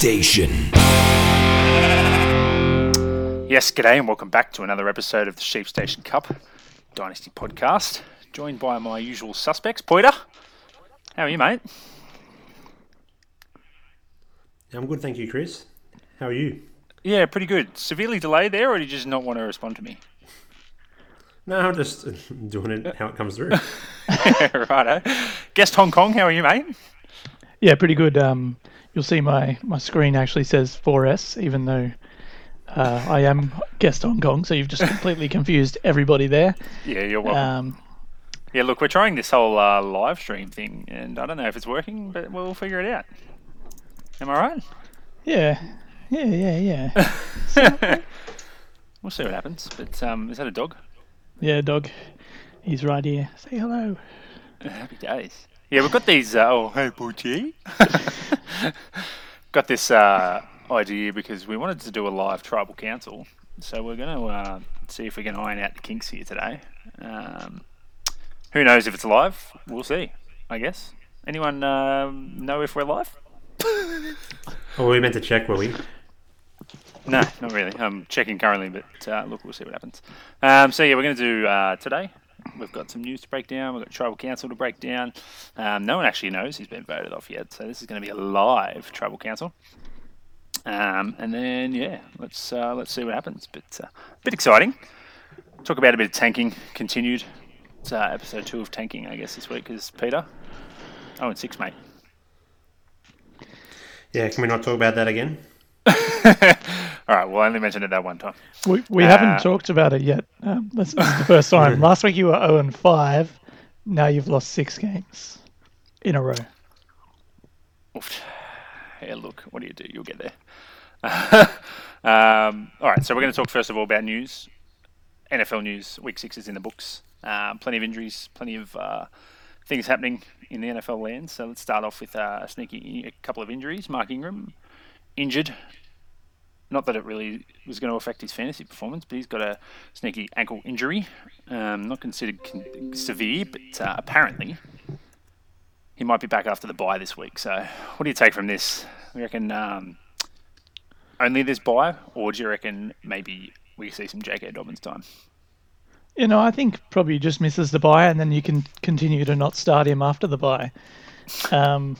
Station. Yes, g'day, and welcome back to another episode of the Sheep Station Cup Dynasty podcast. Joined by my usual suspects, Poiter. How are you, mate? I'm good, thank you, Chris. How are you? Yeah, pretty good. Severely delayed there, or did you just not want to respond to me? No, I'm just doing it how it comes through. Righto. Guest Hong Kong, how are you, mate? Yeah, pretty good. Um, you'll see my, my screen actually says 4S, even though uh, I am guest Hong Kong, so you've just completely confused everybody there. Yeah, you're welcome. Um, yeah, look, we're trying this whole uh, live stream thing, and I don't know if it's working, but we'll figure it out. Am I right? yeah, yeah, yeah, yeah. We'll see what happens. But um, is that a dog? yeah, dog. He's right here. Say hello. Happy days. Yeah, we've got these. Uh, oh, hey, Porty. got this uh, idea because we wanted to do a live tribal council. So we're going to uh, see if we can iron out the kinks here today. Um, who knows if it's live? We'll see, I guess. Anyone um, know if we're live? oh, we meant to check, were we? No, not really. I'm checking currently, but uh, look, we'll see what happens. Um, so yeah, we're going to do uh, today. We've got some news to break down. We've got tribal council to break down. Um, no one actually knows he's been voted off yet, so this is going to be a live tribal council. Um, and then yeah, let's uh, let's see what happens. But uh, a bit exciting. Talk about a bit of tanking continued. It's uh, episode two of tanking, I guess, this week is Peter. Oh, and six, mate. Yeah, can we not talk about that again? All right, we'll only mentioned it that one time. We, we Uh, haven't talked about it yet. Um, this, this is the first time. Last week you were 0 and 5. Now you've lost six games in a row. Oof. Yeah, look, what do you do? You'll get there. um, all right, so we're going to talk first of all about news. NFL news. Week six is in the books. Um, plenty of injuries, plenty of uh, things happening in the NFL land. So let's start off with uh, a sneaky a couple of injuries. Mark Ingram injured. Not that it really was going to affect his fantasy performance, but he's got a sneaky ankle injury. Um, not considered con- severe, but uh, apparently he might be back after the bye this week. So, what do you take from this? You reckon um, only this bye, or do you reckon maybe we see some J.K. Dobbins time? You know, I think probably just misses the buy, and then you can continue to not start him after the buy. Um,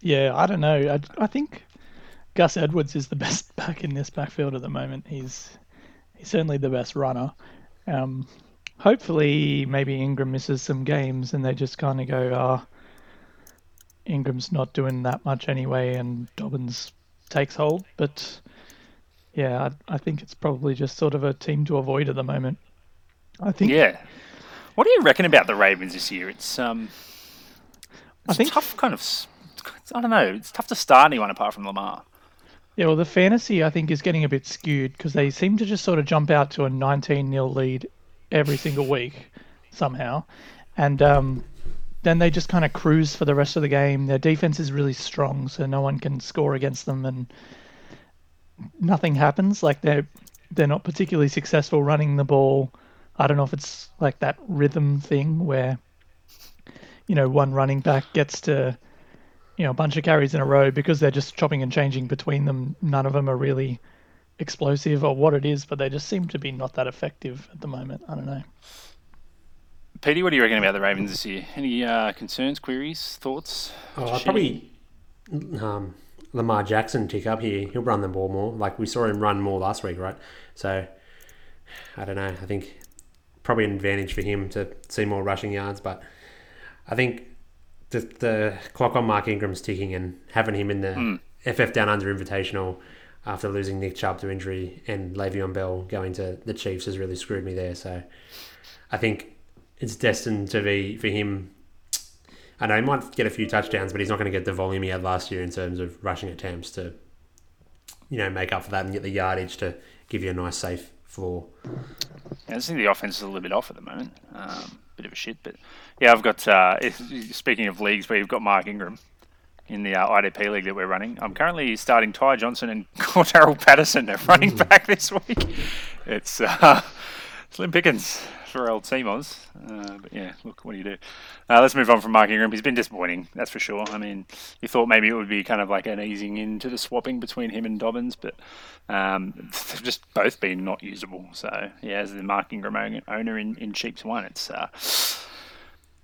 yeah, I don't know. I, I think Gus Edwards is the best back in this backfield at the moment. He's he's certainly the best runner. Um, hopefully, maybe Ingram misses some games, and they just kind of go, "Ah, Ingram's not doing that much anyway," and Dobbins takes hold. But yeah, I, I think it's probably just sort of a team to avoid at the moment. I think Yeah. What do you reckon about the Ravens this year? It's um, I it's think- tough, kind of. I don't know. It's tough to start anyone apart from Lamar. Yeah, well, the fantasy I think is getting a bit skewed because they seem to just sort of jump out to a 19 0 lead every single week somehow, and um, then they just kind of cruise for the rest of the game. Their defense is really strong, so no one can score against them, and nothing happens. Like they're they're not particularly successful running the ball. I don't know if it's like that rhythm thing where you know one running back gets to you know a bunch of carries in a row because they're just chopping and changing between them. None of them are really explosive or what it is, but they just seem to be not that effective at the moment. I don't know. Petey, what do you reckon about the Ravens this year? Any uh, concerns, queries, thoughts? Oh, I'd probably um, Lamar Jackson tick up here. He'll run the ball more. Like we saw him run more last week, right? So I don't know. I think probably an advantage for him to see more rushing yards, but I think the the clock on Mark Ingram's ticking and having him in the hmm. FF Down Under Invitational after losing Nick Chubb to injury and Le'Veon Bell going to the Chiefs has really screwed me there. So I think it's destined to be for him I know he might get a few touchdowns, but he's not going to get the volume he had last year in terms of rushing attempts to, you know, make up for that and get the yardage to give you a nice safe floor. Yeah, I just think the offense is a little bit off at the moment. Um, bit of a shit, but yeah, I've got. Uh, if- speaking of leagues where you've got Mark Ingram in the uh, IDP league that we're running, I'm currently starting Ty Johnson and Cordarrelle Patterson at running back this week. It's uh, slim pickings, for old Seamos. Uh, but yeah, look, what do you do? Uh, let's move on from Mark Ingram. He's been disappointing, that's for sure. I mean, you thought maybe it would be kind of like an easing into the swapping between him and Dobbins, but um, they've just both been not usable. So yeah, as the Mark Ingram owner in, in Cheaps One, it's uh,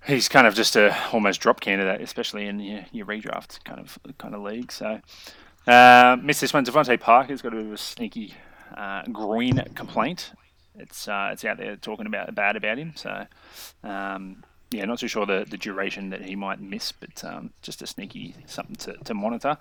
he's kind of just a almost drop candidate, especially in your, your redraft kind of kind of league. So uh, missed this one. DeVante Parker's got a bit of a sneaky uh, green complaint. It's uh, it's out there talking about bad about him. So um, yeah, not too sure the, the duration that he might miss, but um, just a sneaky something to, to monitor.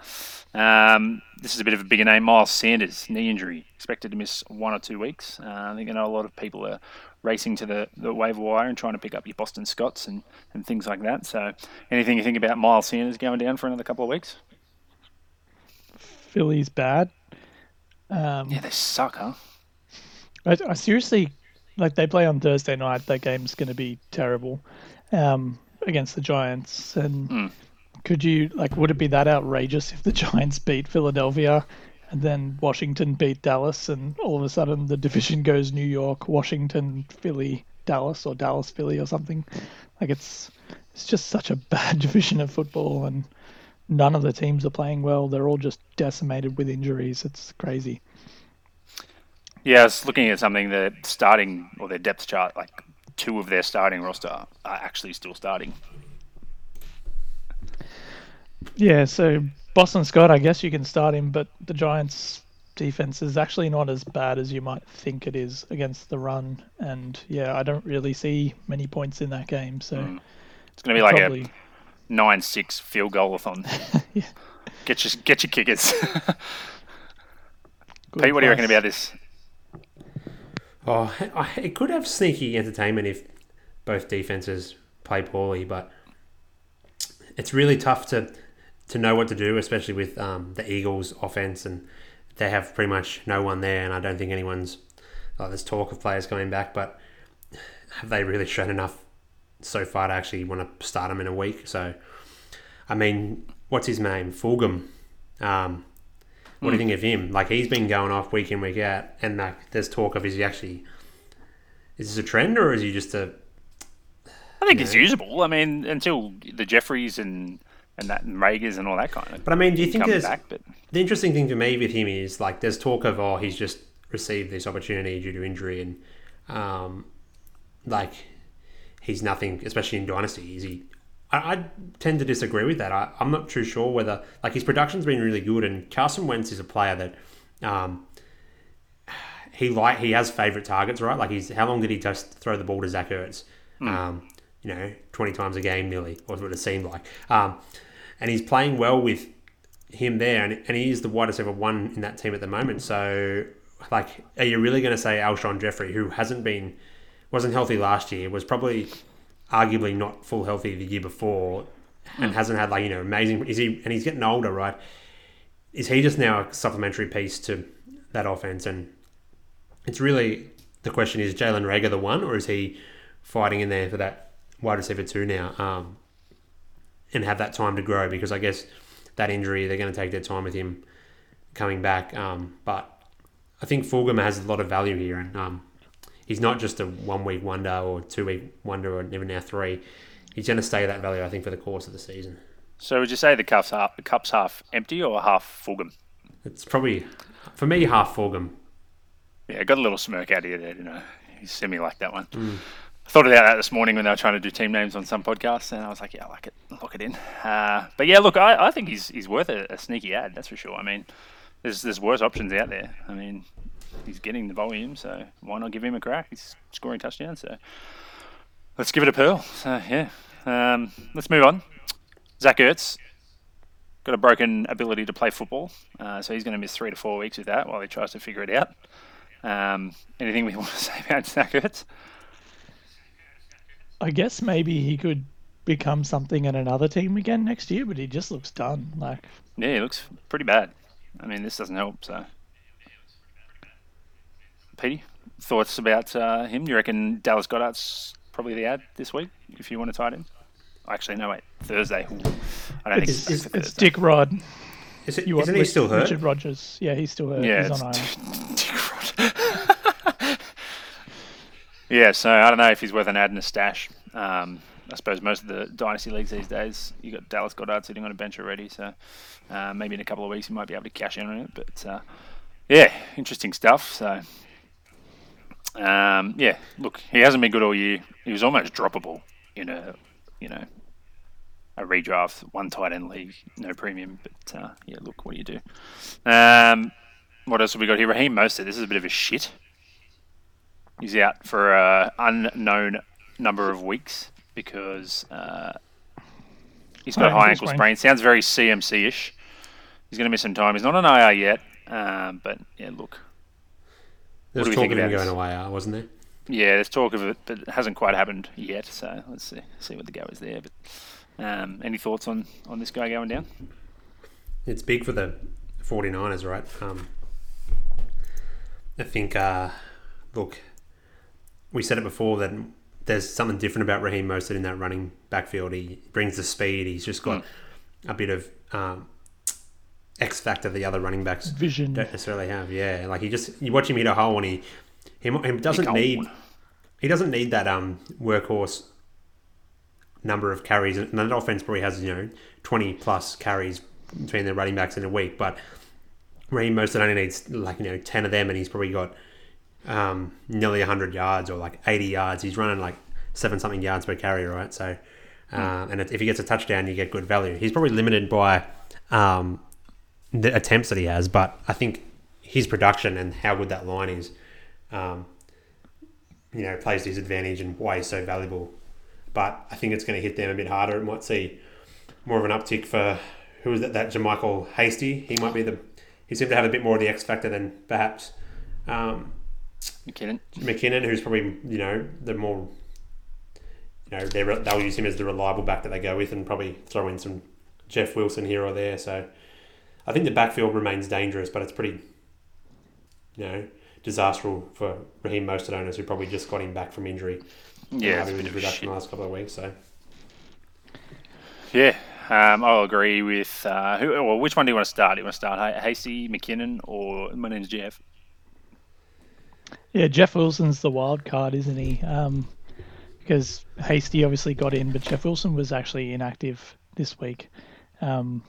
Um, this is a bit of a bigger name. Miles Sanders, knee injury, expected to miss one or two weeks. Uh, I think I know a lot of people are racing to the, the waiver wire and trying to pick up your Boston Scotts and, and things like that. So anything you think about Miles Sanders going down for another couple of weeks? Philly's bad. Um, yeah, they suck, huh? I, I, seriously like they play on Thursday night. That game's going to be terrible um, against the Giants. And mm. could you like? Would it be that outrageous if the Giants beat Philadelphia and then Washington beat Dallas, and all of a sudden the division goes New York, Washington, Philly, Dallas, or Dallas, Philly, or something? Like it's it's just such a bad division of football, and none of the teams are playing well. They're all just decimated with injuries. It's crazy. Yeah, I was looking at something that starting or their depth chart, like two of their starting roster are actually still starting. Yeah, so Boston Scott, I guess you can start him, but the Giants' defense is actually not as bad as you might think it is against the run. And yeah, I don't really see many points in that game. So mm. it's going to be like probably... a nine six field goal-a-thon. yeah. Get your get your kickers. Pete, what do you reckon about this? Oh, it could have sneaky entertainment if both defenses play poorly, but it's really tough to to know what to do, especially with um, the Eagles' offense, and they have pretty much no one there, and I don't think anyone's. Like, there's talk of players coming back, but have they really shown enough so far to actually want to start them in a week? So I mean, what's his name? Fulgham. Um, what mm. do you hmm. think of him? Like he's been going off week in week out, and like there's talk of is he actually is this a trend or is he just a? I think it's know? usable. I mean, until the Jeffries and and that and Reagors and all that kind of. But I mean, do you think there's back, but... the interesting thing for me with him is like there's talk of oh he's just received this opportunity due to injury and um, like he's nothing, especially in dynasty. Is he I, I tend to disagree with that. I, am not too sure whether like his production's been really good, and Carson Wentz is a player that um, he like he has favorite targets, right? Like he's how long did he just throw the ball to Zach Ertz? Mm. Um, you know, 20 times a game nearly, or what it seemed like. Um, and he's playing well with him there, and, and he is the widest ever one in that team at the moment. So, like, are you really going to say Alshon Jeffery, who hasn't been, wasn't healthy last year, was probably arguably not full healthy the year before and mm. hasn't had like you know amazing is he and he's getting older right? Is he just now a supplementary piece to that offense? And it's really the question is Jalen Reagor the one or is he fighting in there for that wide receiver two now um, and have that time to grow? Because I guess that injury they're going to take their time with him coming back um, but I think Fulgham has a lot of value here and um, he's not just a one week wonder or two week wonder or even now three. He's going to stay at that value, I think, for the course of the season. So would you say the cup's half the cup's half empty or half Fulgham? It's probably for me half Fulgham. Yeah, got a little smirk out of you there, you know. You semi like that one. Mm. I thought about that this morning when they were trying to do team names on some podcasts, and I was like, yeah, I like it, lock it in. Uh, but yeah, look, I, I think he's he's worth a, a, sneaky ad, that's for sure. I mean, there's there's worse options out there. I mean, he's getting the volume, so why not give him a crack? He's scoring touchdowns, so let's give it a pearl. So yeah, um, let's move on. Zach Ertz got a broken ability to play football, uh, so he's going to miss three to four weeks with that while he tries to figure it out. Um, anything we want to say about Zach Ertz? I guess maybe he could become something in another team again next year, but he just looks done. Like yeah, he looks pretty bad. I mean, this doesn't help. So Petey, thoughts about uh, him? Do you reckon Dallas Goedert's probably the ad this week if you want to tie it in? Actually, no, wait, Thursday. Ooh, I don't it's, think it's, it's Dick Rod. Is it, you isn't he still hurt? Richard Rodgers. Yeah, he's still hurt. Yeah, he's on Dick Rod. Yeah, so I don't know if he's worth an ad in a stash. Um, I suppose most of the dynasty leagues these days, you got Dallas Goddard sitting on a bench already, so uh, maybe in a couple of weeks you might be able to cash in on it. But uh, yeah, interesting stuff. So um, yeah, look, he hasn't been good all year. He was almost droppable in a you know a redraft, one tight end league, no premium. But uh, yeah, look, what do you do? Um, what else have we got here? Raheem Mostert. This is a bit of a shit. He's out for an unknown number of weeks because uh, he's got Oh, a high ankle sprain. Sounds very CMC-ish. He's going to miss some time. He's not an IR yet, um, but yeah, look, There do was we talk of him going away, uh, wasn't there? yeah, there's talk of it, but it hasn't quite happened yet. So let's see see what the go is there. But um, any thoughts on on this guy going down? It's big for the 49ers, right? Um, I think, uh, look, we said it before that there's something different about Raheem Mostert in that running backfield. He brings the speed. He's just got a bit of um, X factor the other running backs Vision. don't necessarily have. Yeah, like he just you watch him hit a hole and he he, he doesn't need he doesn't need that um workhorse number of carries. And that offense probably has you know twenty plus carries between their running backs in a week, but Raheem Mostert only needs like you know ten of them, and he's probably got um, nearly hundred yards or like eighty yards. He's running like seven something yards per carry, right? So, uh, and if he gets a touchdown, you get good value. He's probably limited by um, the attempts that he has, but I think his production and how good that line is, um, you know, plays to his advantage and why he's so valuable. But I think it's going to hit them a bit harder. It might see more of an uptick for who was that? That JaMycal Hasty. He might be the. He seemed to have a bit more of the X factor than perhaps um, McKinnon. McKinnon, who's probably you know the more. You know, they they'll use him as the reliable back that they go with, and probably throw in some Jeff Wilson here or there. So, I think the backfield remains dangerous, but it's pretty, you know, disastrous for Raheem Mostert owners who probably just got him back from injury. Yeah, happy it's a with bit of a production shit. the last couple of weeks. So, Yeah, um, I'll agree with uh, who. Well, which one do you want to start? Do you want to start Ha- Hasty, McKinnon, or my name's Jeff? Yeah, Jeff Wilson's the wild card, isn't he? Um, because Hasty obviously got in, but Jeff Wilson was actually inactive this week. Um,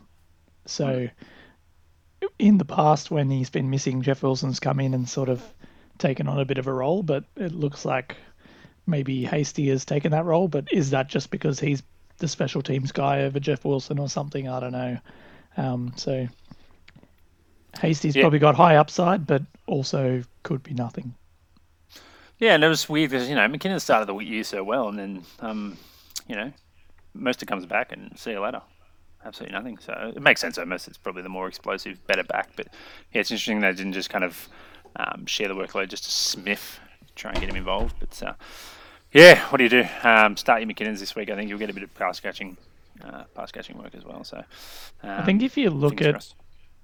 so in the past, when he's been missing, Jeff Wilson's come in and sort of taken on a bit of a role, but it looks like maybe Hasty has taken that role. But is that just because he's the special teams guy over Jeff Wilson or something? I don't know. Um, so Hasty's Yeah. probably got high upside, but also could be nothing. Yeah, and it was weird because you know McKinnon started the year so well, and then um, you know Mercer comes back and see you later. Absolutely nothing. So it makes sense. though. It's probably the more explosive, better back. But yeah, it's interesting they didn't just kind of um, share the workload just to Smith, try and get him involved. But uh, yeah, what do you do? Um, start your McKinnons this week. I think you'll get a bit of pass catching, uh, pass catching work as well. So um, I think if you look at crossed.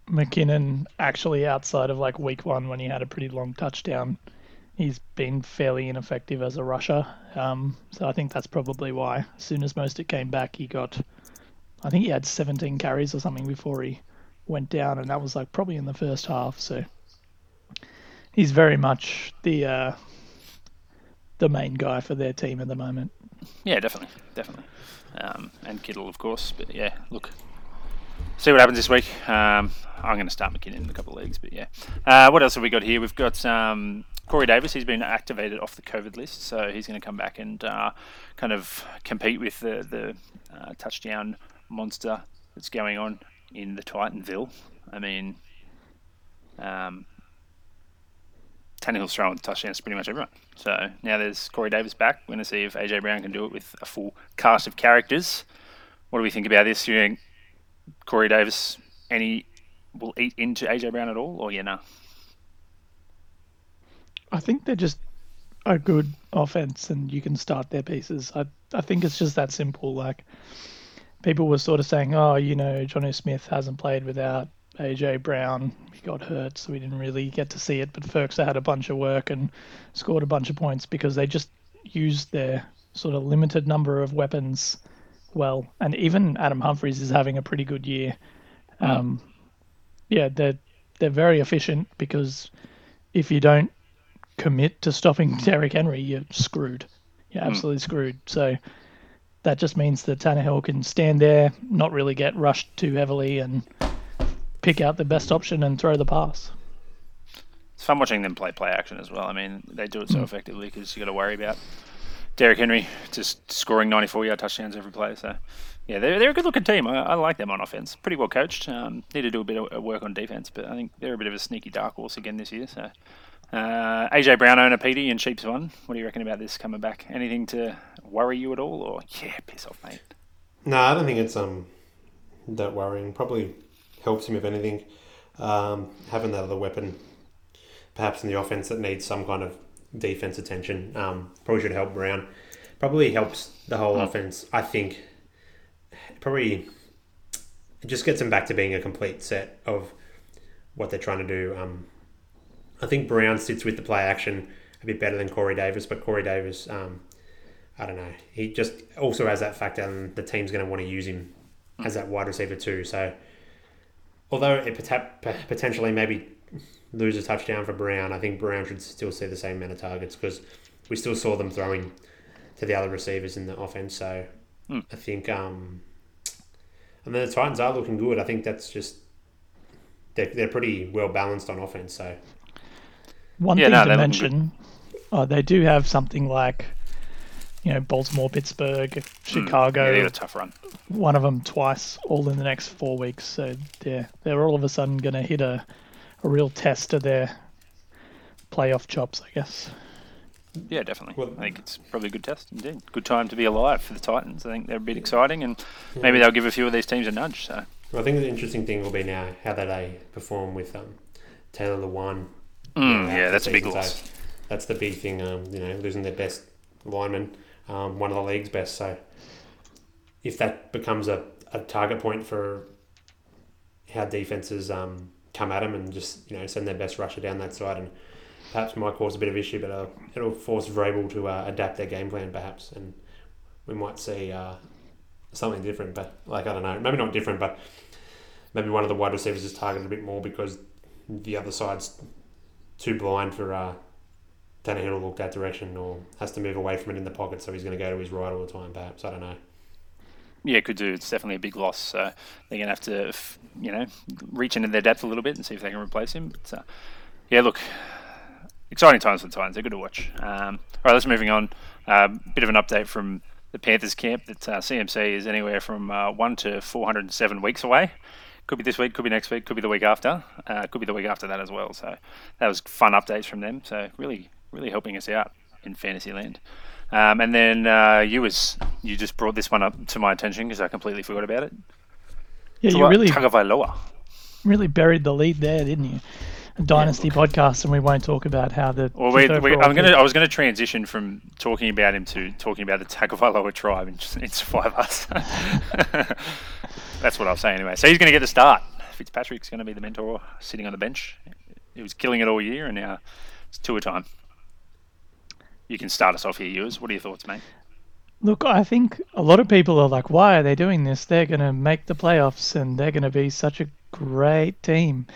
McKinnon actually outside of like week one when he had a pretty long touchdown, he's been fairly ineffective as a rusher. Um, so I think that's probably why. As soon as Mostert came back, he got, I think he had 17 carries or something before he went down, and that was like probably in the first half. So he's very much the uh, the main guy for their team at the moment. Yeah, definitely, definitely. Um, and Kittle, of course. But yeah, look, see what happens this week. Um, I'm going to start McKinnon in a couple of leagues, but yeah. Uh, what else have we got here? We've got um, Corey Davis. He's been activated off the COVID list, so he's going to come back and uh, kind of compete with the the uh, touchdown monster that's going on in the Titanville. I mean, um, Tannehill's throwing touchdowns to pretty much everyone. So now there's Corey Davis back. We're going to see if AJ Brown can do it with a full cast of characters. What do we think about this? You think Corey Davis any will eat into AJ Brown at all, or yeah, no? I think they're just a good offense and you can start their pieces. I I think it's just that simple. Like people were sort of saying, oh, you know, Jonnu Smith hasn't played without AJ Brown. He got hurt, so we didn't really get to see it. But Firkser had a bunch of work and scored a bunch of points because they just used their sort of limited number of weapons well. And even Adam Humphries is having a pretty good year. Um, yeah, they're they're very efficient because if you don't commit to stopping Derrick Henry, you're screwed. You're absolutely screwed. So that just means that Tannehill can stand there, not really get rushed too heavily, and pick out the best option and throw the pass. It's fun watching them play play action as well. I mean, they do it so effectively because you got to worry about Derrick Henry just scoring 94 yard touchdowns every play. So, yeah, they're, they're a good looking team. I, I like them on offense. Pretty well coached. Um, need to do a bit of work on defense, but I think they're a bit of a sneaky dark horse again this year. So, uh, AJ Brown owner Petey and Sheep's one. What do you reckon about this coming back? Anything to worry you at all, or yeah, piss off, mate? No, I don't think it's um that worrying. Probably helps him if anything. Um, having that other weapon, perhaps in the offense that needs some kind of defense attention, um, probably should help Brown. Probably helps the whole offense. I think probably it just gets them back to being a complete set of what they're trying to do. Um, I think Brown sits with the play action a bit better than Corey Davis, but Corey Davis, um, I don't know. He just also has that factor, and the team's going to want to use him as that wide receiver too. So, although it pot- potentially maybe lose a touchdown for Brown, I think Brown should still see the same amount of targets because we still saw them throwing to the other receivers in the offense. So, I think, um, and then the Titans are looking good. I think that's just they're, they're pretty well balanced on offense. So, One Yeah, thing no, to mention, uh, they do have something like, you know, Baltimore, Pittsburgh, Chicago, Yeah, they got a tough run. one of them twice, all in the next four weeks. So yeah, they're all of a sudden going to hit a, a real test of their playoff chops, I guess. Yeah, definitely. Well- I think it's probably a good test indeed. Good time to be alive for the Titans. I think they're a bit exciting, and maybe they'll give a few of these teams a nudge. So I think the interesting thing will be now how that they perform with um, Taylor Lewan. Mm, yeah, that's a big loss. So that's the big thing. Um, you know, losing their best lineman, um, one of the league's best. So if that becomes a, a target point for how defenses um, come at them and just you know send their best rusher down that side and perhaps might cause a bit of issue, but uh, it'll force Vrabel to uh, adapt their game plan perhaps, and we might see uh, something different. But like I don't know, maybe not different, but maybe one of the wide receivers is targeted a bit more because the other side's too blind for uh, Tannehill to look that direction or has to move away from it in the pocket, so he's going to go to his right all the time. Perhaps I don't know. Yeah, could do. It's definitely a big loss. So they're going to have to, you know, reach into their depth a little bit and see if they can replace him. But uh, yeah, look, exciting times for the Titans. They're good to watch. Um, all right, let's moving on. Um, bit of an update from the Panthers camp that uh, CMC is anywhere from uh, one to 407 weeks away. Could be this week, could be next week, could be the week after, uh, could be the week after that as well. So that was fun updates from them. So really, really helping us out in fantasy land. Um, and then uh, you was you just brought this one up to my attention because I completely forgot about it. Yeah, you really Tagovailoa. really buried the lead there, didn't you? Dynasty podcast, and we won't talk about how the. Well, we, we, I'm gonna. I was gonna transition from talking about him to talking about the Tagovailoa tribe and just it's five us. That's what I'll say anyway. So he's gonna get the start. Fitzpatrick's gonna be the mentor, sitting on the bench. He was killing it all year, and now it's Tua time. You can start us off here, yours. What are your thoughts, mate? Look, I think a lot of people are like, why are they doing this? They're going to make the playoffs and they're going to be such a great team.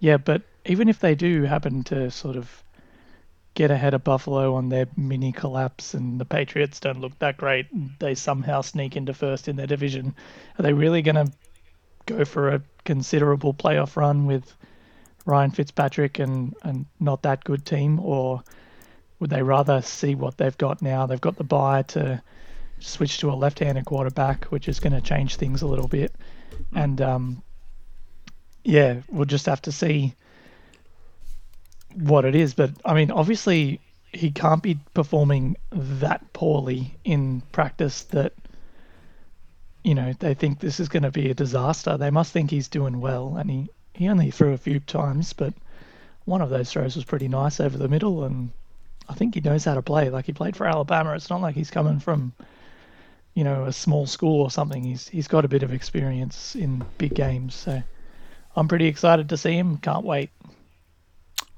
Yeah, but even if they do happen to sort of get ahead of Buffalo on their mini collapse and the Patriots don't look that great, they somehow sneak into first in their division, are they really going to go for a considerable playoff run with Ryan Fitzpatrick and, and not that good team? Or would they rather see what they've got now? They've got the buy to switch to a left-handed quarterback, which is going to change things a little bit. And um, yeah, we'll just have to see what it is. But I mean, obviously, he can't be performing that poorly in practice that you know they think this is going to be a disaster. They must think he's doing well, and he he only threw a few times, but one of those throws was pretty nice over the middle, and I think he knows how to play. Like he played for Alabama. It's not like he's coming from, you know, a small school or something. He's he's got a bit of experience in big games. So I'm pretty excited to see him. Can't wait.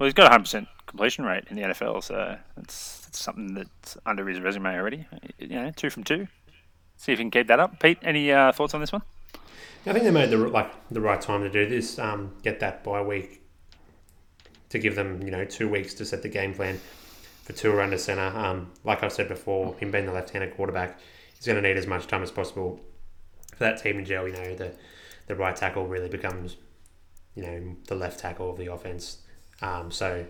Well, he's got a 100% completion rate in the NFL, so that's, that's something that's under his resume already. You know, two from two. See if he can keep that up. Pete, any uh, thoughts on this one? I think they made the like the right time to do this. Um, get that bye week to give them you know two weeks to set the game plan. for Tua under centre. Um, like I've said before, him being the left-handed quarterback, he's going to need as much time as possible for that team in gel. You know, the the right tackle really becomes, you know, the left tackle of the offense. Um, so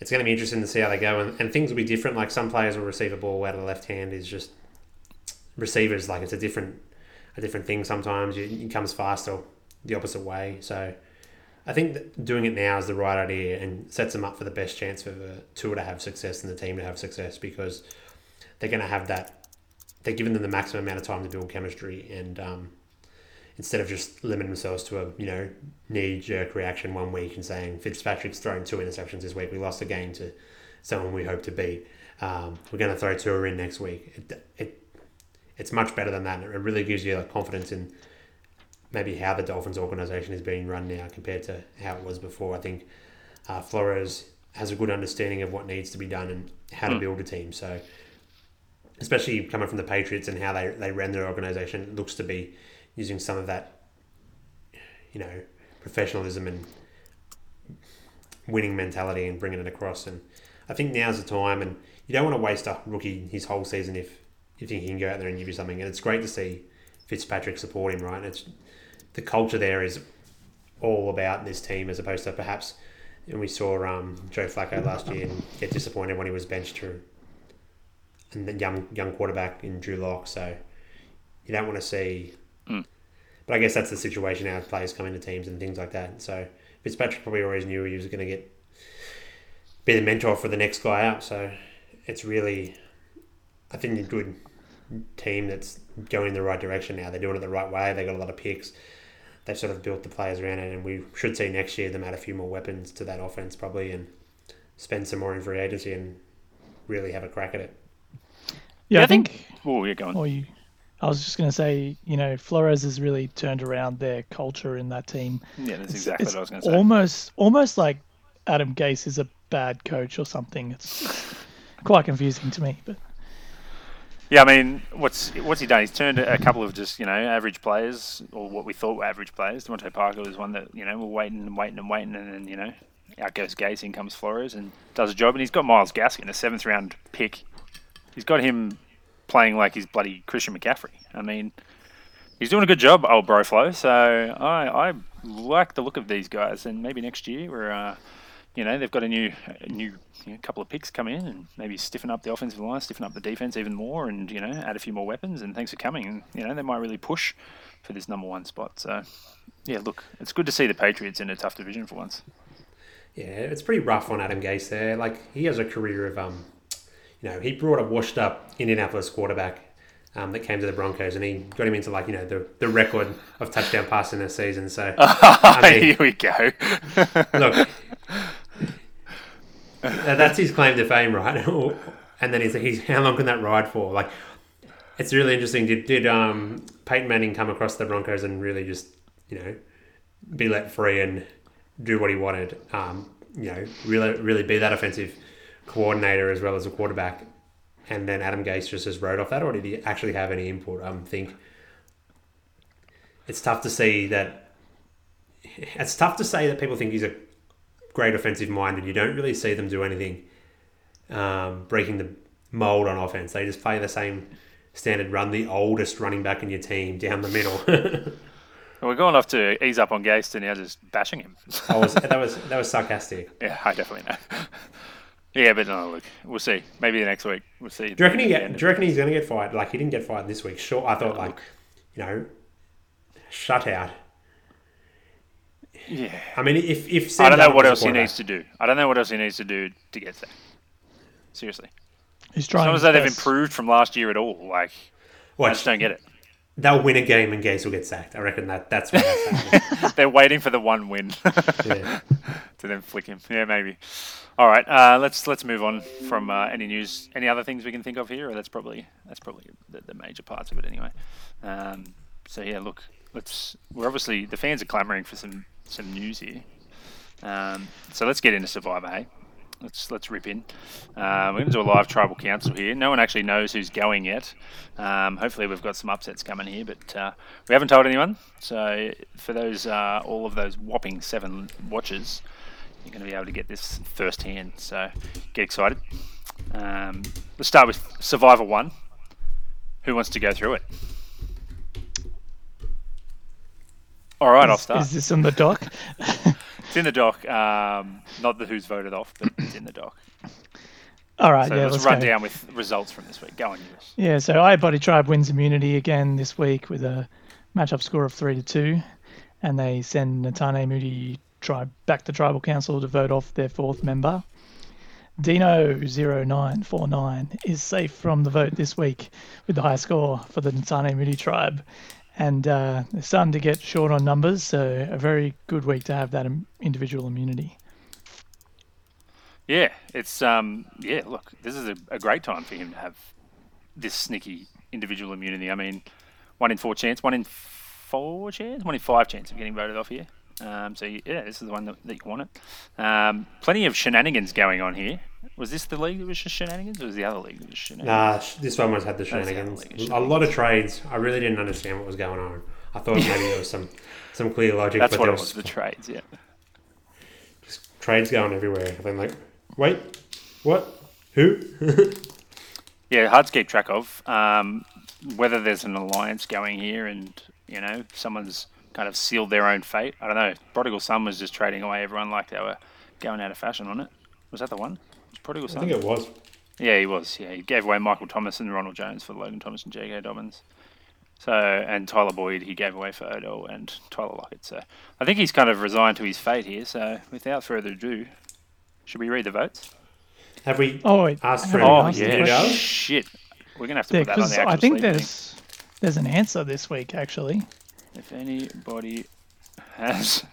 it's going to be interesting to see how they go, and, and things will be different. Like some players will receive a ball out of the left hand is just receivers like it's a different a different thing. Sometimes it comes faster the opposite way. So I think doing it now is the right idea and sets them up for the best chance for the Tua to have success and the team to have success because they're going to have that. They're giving them the maximum amount of time to build chemistry and um, instead of just limiting themselves to a you know knee jerk reaction one week and saying Fitzpatrick's thrown two interceptions this week, we lost a game to someone we hope to beat. Um, we're going to throw two in next week. It, it, it's much better than that. It really gives you like, confidence in maybe how the Dolphins organization is being run now compared to how it was before. I think uh, Flores has a good understanding of what needs to be done and how to mm. build a team. So, especially coming from the Patriots and how they, they ran their organization, it looks to be using some of that, you know, professionalism and winning mentality and bringing it across. And I think now's the time. And you don't want to waste a rookie his whole season if you think he can go out there and give you something. And it's great to see Fitzpatrick support him, right? It's the culture there is all about this team as opposed to perhaps. And we saw um, Joe Flacco last year and get disappointed when he was benched to and the young young quarterback in Drew Lock. So you don't want to see Mm. But I guess that's the situation now. Players come into teams and things like that. So Fitzpatrick probably always knew he was going to get be the mentor for the next guy up. So it's really, I think, a good team that's going in the right direction now. They're doing it the right way. They got a lot of picks. They've sort of built the players around it, and we should see next year them add a few more weapons to that offense probably, and spend some more in free agency and really have a crack at it. Yeah, yeah I, think. think oh, you're going. Or you I was just going to say, you know, Flores has really turned around their culture in that team. Yeah, that's exactly it's, what I was going to say. Almost, almost like Adam Gase is a bad coach or something. It's quite confusing to me, but. Yeah, I mean, what's what's he done? He's turned a couple of just you know average players, or what we thought were average players. DeVante Parker was one that you know we're waiting and waiting and waiting, and then you know out goes Gase, in comes Flores, and does a job. And he's got Myles Gaskin, a seventh round pick. He's got him playing like he's bloody Christian McCaffrey. I mean, he's doing a good job, old Broflo. So I, I like the look of these guys, and maybe next year we're, uh, you know, they've got a new, a new you know, couple of picks come in, and maybe stiffen up the offensive line, stiffen up the defense even more, and you know, add a few more weapons. And thanks for coming. And you know, they might really push for this number one spot. So yeah, look, it's good to see the Patriots in a tough division for once. Yeah, it's pretty rough on Adam Gase there. Like he has a career of um, you know, he brought a washed up Indianapolis quarterback um, that came to the Broncos, and he got him into like you know the, the record of touchdown passes in a season. So I mean, here we go. look, that's his claim to fame, right? and then he's, he's how long can that ride for? Like, it's really interesting. Did did um, Peyton Manning come across the Broncos and really just you know be let free and do what he wanted? Um, you know, really really be that offensive coordinator as well as a quarterback, and then Adam Gase just just wrote off that, or did he actually have any input? I um, think it's tough to see that. It's tough to say that people think he's a great offensive mind, and you don't really see them do anything um, breaking the mold on offense. They just play the same standard run, the oldest running back in your team down the middle. We're going off to ease up on Gase and now just bashing him. was, that was that was sarcastic. Yeah, I definitely know. Yeah, but no, look, we'll see. Maybe the next week we'll see. Do you reckon, he get, do you reckon he's going to get fired? Like he didn't get fired this week. Sure, I thought like, you know, shut out. Yeah. I mean, if if Sam I don't know what else he needs to do. I don't know what else he needs to do to get there. Seriously. He's trying. As long as they've improved from last year at all, like, Watch. I just don't get it. They'll win a game and Gase will get sacked. I reckon that that's what that's They're waiting for the one win. yeah. To then flick him. Yeah, maybe. All right, uh, let's let's move on from uh, any news. Any other things we can think of here? Or that's probably that's probably the, the major parts of it anyway. Um, so yeah, look, let's. We're obviously the fans are clamoring for some some news here. Um, so let's get into Survivor. Hey? Let's let's rip in. Uh, we're going to do a live tribal council here. No one actually knows who's going yet. Um, hopefully, we've got some upsets coming here, but uh, we haven't told anyone. So for those uh, all of those whopping seven watchers you're going to be able to get this firsthand. So get excited. Um, let's start with Survivor One. Who wants to go through it? All right, I'll Is, start. is this in the doc? It's in the doc. Um, not the who's voted off, but it's in the doc. All right, So yeah, let's, let's run go. down with results from this week. Go on, Lewis. Yeah, so I Body Tribe wins immunity again this week with a matchup score of three to two, and they send Natane Moody Tribe back to Tribal Council to vote off their fourth member. Dino0949 is safe from the vote this week with the high score for the Natane Moody Tribe. And uh, they're starting to get short on numbers, so a very good week to have that individual immunity. Yeah, it's um, yeah. Look, this is a, a great time for him to have this sneaky individual immunity. I mean, one in four chance, one in four chance, one in five chance of getting voted off here. Um, so yeah, this is the one that, that you want it. Um, plenty of shenanigans going on here. Was this the league that was just shenanigans, or was the other league that was shenanigans? Nah, this one was had the the shenanigans. A lot of trades. I really didn't understand what was going on. I thought maybe there was some some clear logic, That's but what there it was was. The trades, yeah. Just trades going everywhere. I've been like, wait, what? Who? Yeah, hard to keep track of. Um, whether there's an alliance going here and, you know, someone's kind of sealed their own fate. I don't know. Prodigal Son was just trading away everyone like they were going out of fashion on it. Was that the one? Was Prodigal I think it was. Yeah, he was. Yeah, he gave away Michael Thomas and Ronald Jones for Logan Thomas and J.K. Dobbins. So, and Tyler Boyd, he gave away for Odell and Tyler Lockett. So, I think he's kind of resigned to his fate here. So, without further ado, should we read the votes? Have we? Oh, wait. Asked for. Oh yeah. yeah, shit. We're gonna have to Yeah, put that on because the actual I think sleeve, think. there's there's an answer this week actually. If anybody has.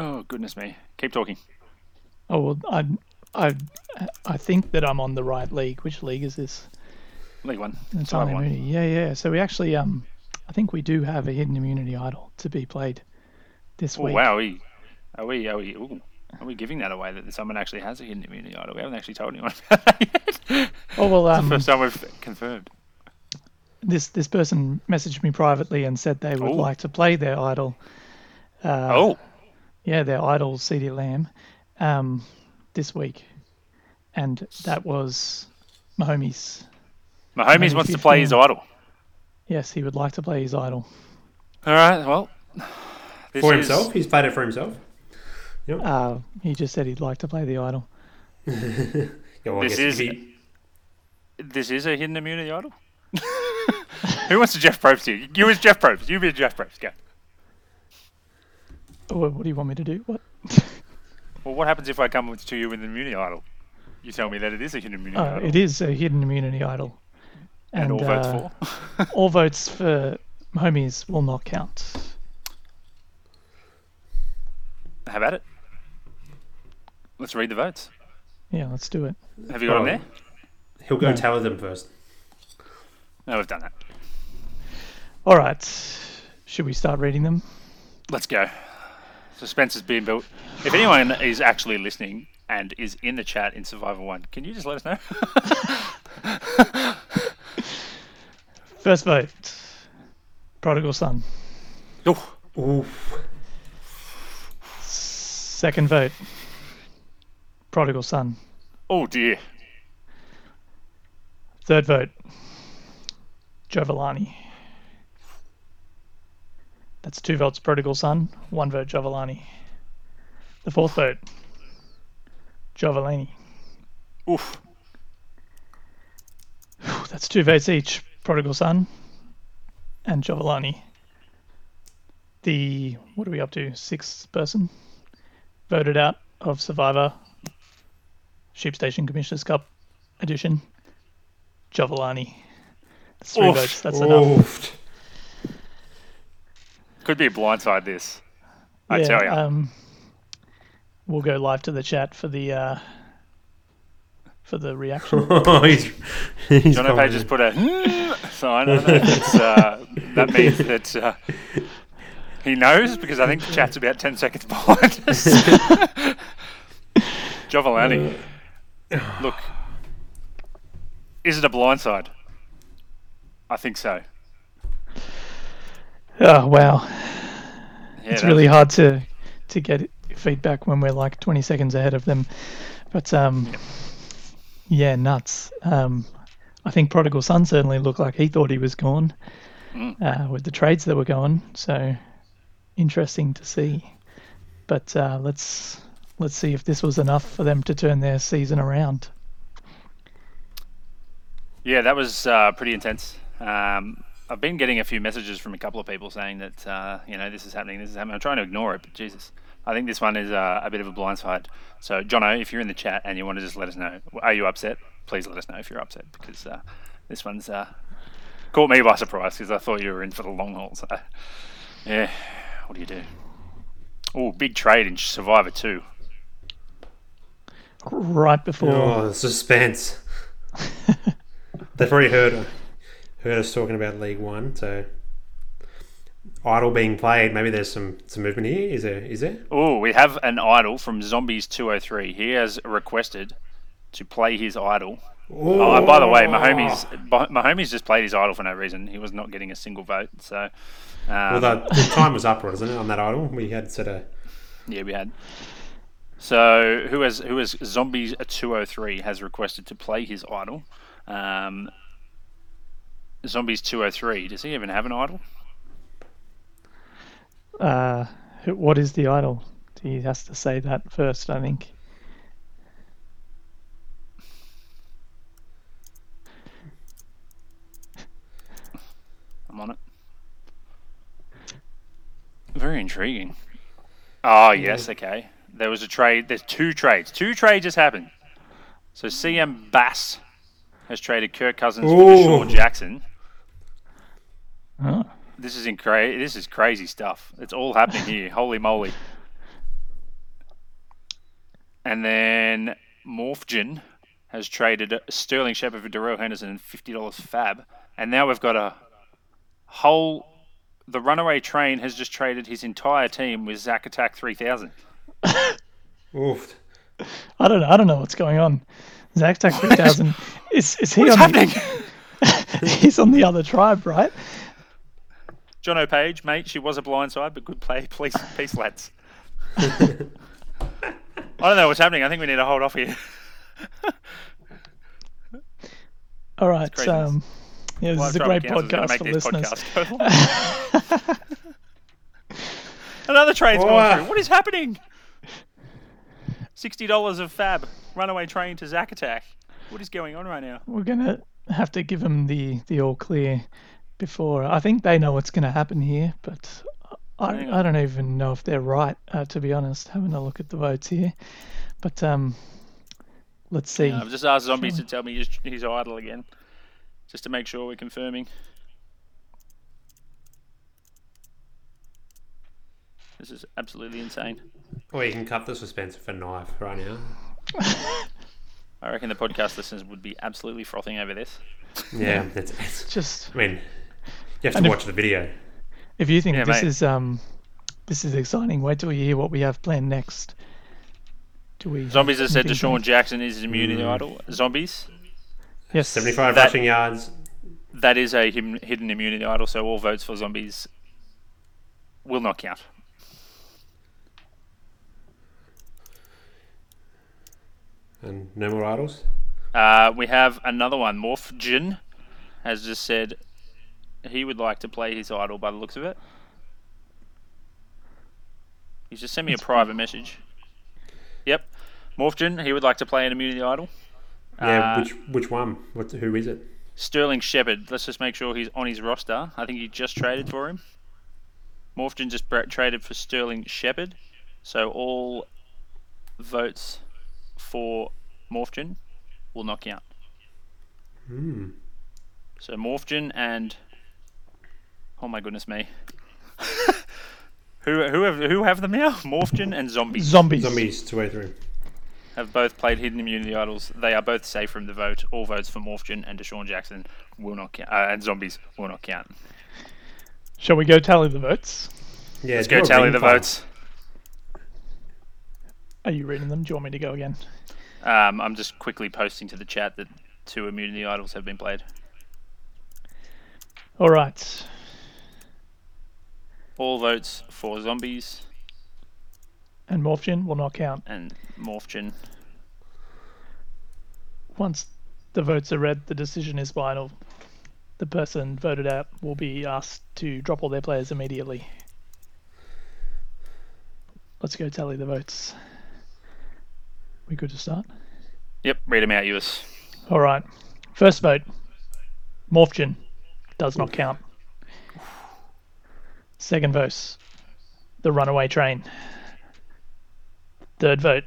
Oh, goodness me. Keep talking. Oh well, I I I think that I'm on the right league. Which league is this? League one. It's Survivor one. Yeah, yeah. So we actually um I think we do have a hidden immunity idol to be played this week. Oh, week. wow. Are we, are we, are we, ooh, are we giving that away that someone actually has a hidden immunity idol? We haven't actually told anyone about that yet. Oh well, um, First time we've confirmed. this this person messaged me privately and said they would Oh. like to play their idol. Uh, oh, yeah, their idol CeeDee Lamb, um, this week, and that was Mahomes. Mahomes maybe wants to play his idol. Yes, he would like to play his idol. All right, well. This For is- himself? He's played it for himself? Uh, he just said he'd like to play the idol. Yeah, well, This is- he- This is a hidden immunity idol? Who wants to Jeff Probst You, You as Jeff Probst. You be Jeff Probst. Go. What, what do you want me to do? What? Well, what happens if I come to you with an immunity idol? You tell me that it is a hidden immunity Uh, idol. it is a hidden immunity idol. And, all votes uh, for. all votes for homies will not count. How about it? Let's read the votes. Yeah, let's do it. Have you got Oh. them there? he'll go No. tally them first. No, we've done that. All right. Should we start reading them? Let's go. Suspense is being built. If anyone is actually listening and is in the chat in Survivor 1, can you just let us know? First vote. Prodigal Son. oh, Oof. Second vote. Prodigal Son. oh dear. Third vote. Giovanni. That's two votes Prodigal Son, one vote Giovanni. The fourth vote. Giovanni. Oof. That's two votes each. Prodigal Son and Giovanni. The what are we up to? Sixth person voted out of Survivor Sheep Station Commissioners Cup edition. Giovanni. That's three Oof. votes. That's enough. Oofed. Could be a blindside this. I yeah, tell you. Um, we'll go live to the chat for the uh, for the reaction. Oh, he's, he's John O'Page just put a sign on it. It's, uh, that means that uh, he knows because I think the chat's about 10 seconds behind us. Giovanni. Look, is it a blindside? I think so. Oh wow, Yeah, it's really hard to to get feedback when we're like 20 seconds ahead of them. But um, yeah, nuts. Um, I think Prodigal Son certainly looked like he thought he was gone Mm. uh, with the trades that were going. So interesting to see. But uh, let's let's see if this was enough for them to turn their season around. Yeah, that was uh, pretty intense. Um, I've been getting a few messages from a couple of people saying that uh, you know this is happening, this is happening. I'm trying to ignore it, but Jesus, I think this one is uh, a bit of a blindside. So, Jono, if you're in the chat and you want to just let us know, are you upset? Please let us know if you're upset because uh, this one's uh, caught me by surprise because I thought you were in for the long haul. So, yeah, what do you do? Oh, big trade in Survivor 2. Right before Oh, the suspense. They've already heard heard us talking about League One, so idol being played. Maybe there's some some movement here. Is there? Is there? Oh, we have an idol from Zombies 203. He has requested to play his idol. Oh, by the way, Mahomes, Mahomes just played his idol for no reason. He was not getting a single vote. So, um, Well, the, the time was up, wasn't it, on that idol? We had set a. yeah, we had. So, who has who has Zombies 203 has requested to play his idol? Um, Zombies 203. Does he even have an idol? uh, what is the idol? He has to say that first, I think. I'm on it. Very intriguing. Oh yes, okay. There was a trade. There's two trades. Two trades just happened. So CM Bass has traded Kirk Cousins for DeSean Jackson. Oh. This is incra- This is crazy stuff. It's all happening here. Holy moly! And then Morphgen has traded Sterling Shepard for Darrell Henderson and fifty dollars fab. And now we've got a whole. The runaway train has just traded his entire team with Zack Attack three thousand. Oof. I don't know. I don't know what's going on. Zach Attack 3000 is is he What's on happening? The, he's on the other tribe, right? John O'Page, mate, she was a blindside, but good play. Please, peace, lads. I don't know what's happening. I think we need to hold off here. All right. Um, yeah, this Live is a great podcast for this listeners. podcast go. Another trade's Oh, gone wow. through. What is happening? Sixty dollars of fab. Runaway train to Zack Attack. What is going on right now? We're gonna have to give them the the all clear before. I think they know what's gonna happen here, but I I don't even know if they're right. Uh, to be honest, having a look at the votes here, but um, let's see. I've just asked zombies to tell me he's, he's idol again, just to make sure we're confirming. This is absolutely insane. Or you can cut the suspense for knife right now. I reckon the podcast listeners would be absolutely frothing over this. Yeah, it's, it's, Just I mean, you have And to if- watch the video. if you think Yeah, this mate. is um, this is exciting, wait till you hear what we have planned next. Do we? Zombies have said anything DeSean planned? Jackson is his immunity Mm. idol. Zombies, Yes. 75 That- rushing yards. that is a hidden immunity idol, so all votes for zombies will not count. And no more idols. Uh, we have another one. Morph Jin has just said he would like to play his idol by the looks of it. He's just sent me a private message. Yep. Morph Jin, he would like to play an immunity idol. Yeah, Uh, which which one? What? Who is it? Sterling Shepard. Let's just make sure he's on his roster. I think he just traded for him. Morphgen just bra- traded for Sterling Shepard. So all votes for Morphgen will not count. Hmm. So Morphgen and oh my goodness me, who who have who have them now? Morphgen and Zombies Zombies. Zombies 283. have both played hidden immunity idols. They are both safe from the vote. All votes for Morphgen and DeSean Jackson will not count, uh, and Zombies will not count. Shall we go tally the votes? Yeah, Let's go tally the poll. votes. Are you reading them? Do you want me to go again? Um, I'm just quickly posting to the chat that two immunity idols have been played. All right. All votes for zombies And Morphgen will not count. and Morphgen. Once the votes are read, the decision is final. The person voted out will be asked to drop all their players immediately. Let's go tally the votes. We good to start? Yep, read them out, Ewis. All right. First vote. Morphgen does not count. Second vote. The runaway train. Third vote.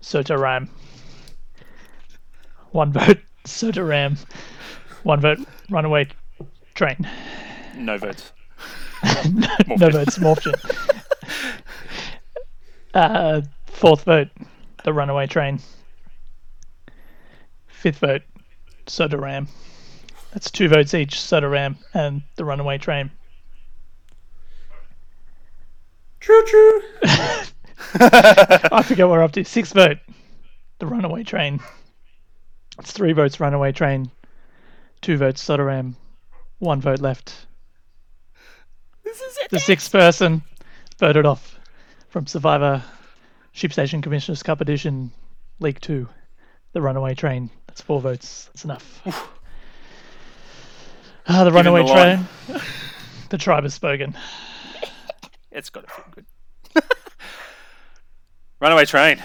Sota Ram. One vote. Sota Ram. One vote. Runaway train. No votes. no votes. Morphgen. uh, fourth vote. The runaway train. Fifth vote. Soda Ram. That's two votes each. Soda Ram and the runaway train. True, true. I forget what we're up to. Sixth vote. The runaway train. It's three votes runaway train. Two votes Soda Ram. One vote left. This is it. The sixth person voted off from Survivor Ship Station Commissioners Cup Edition League Two. The runaway train. That's four votes. That's enough. Ah, the runaway the train. the tribe has spoken. It's got to feel good. Runaway train.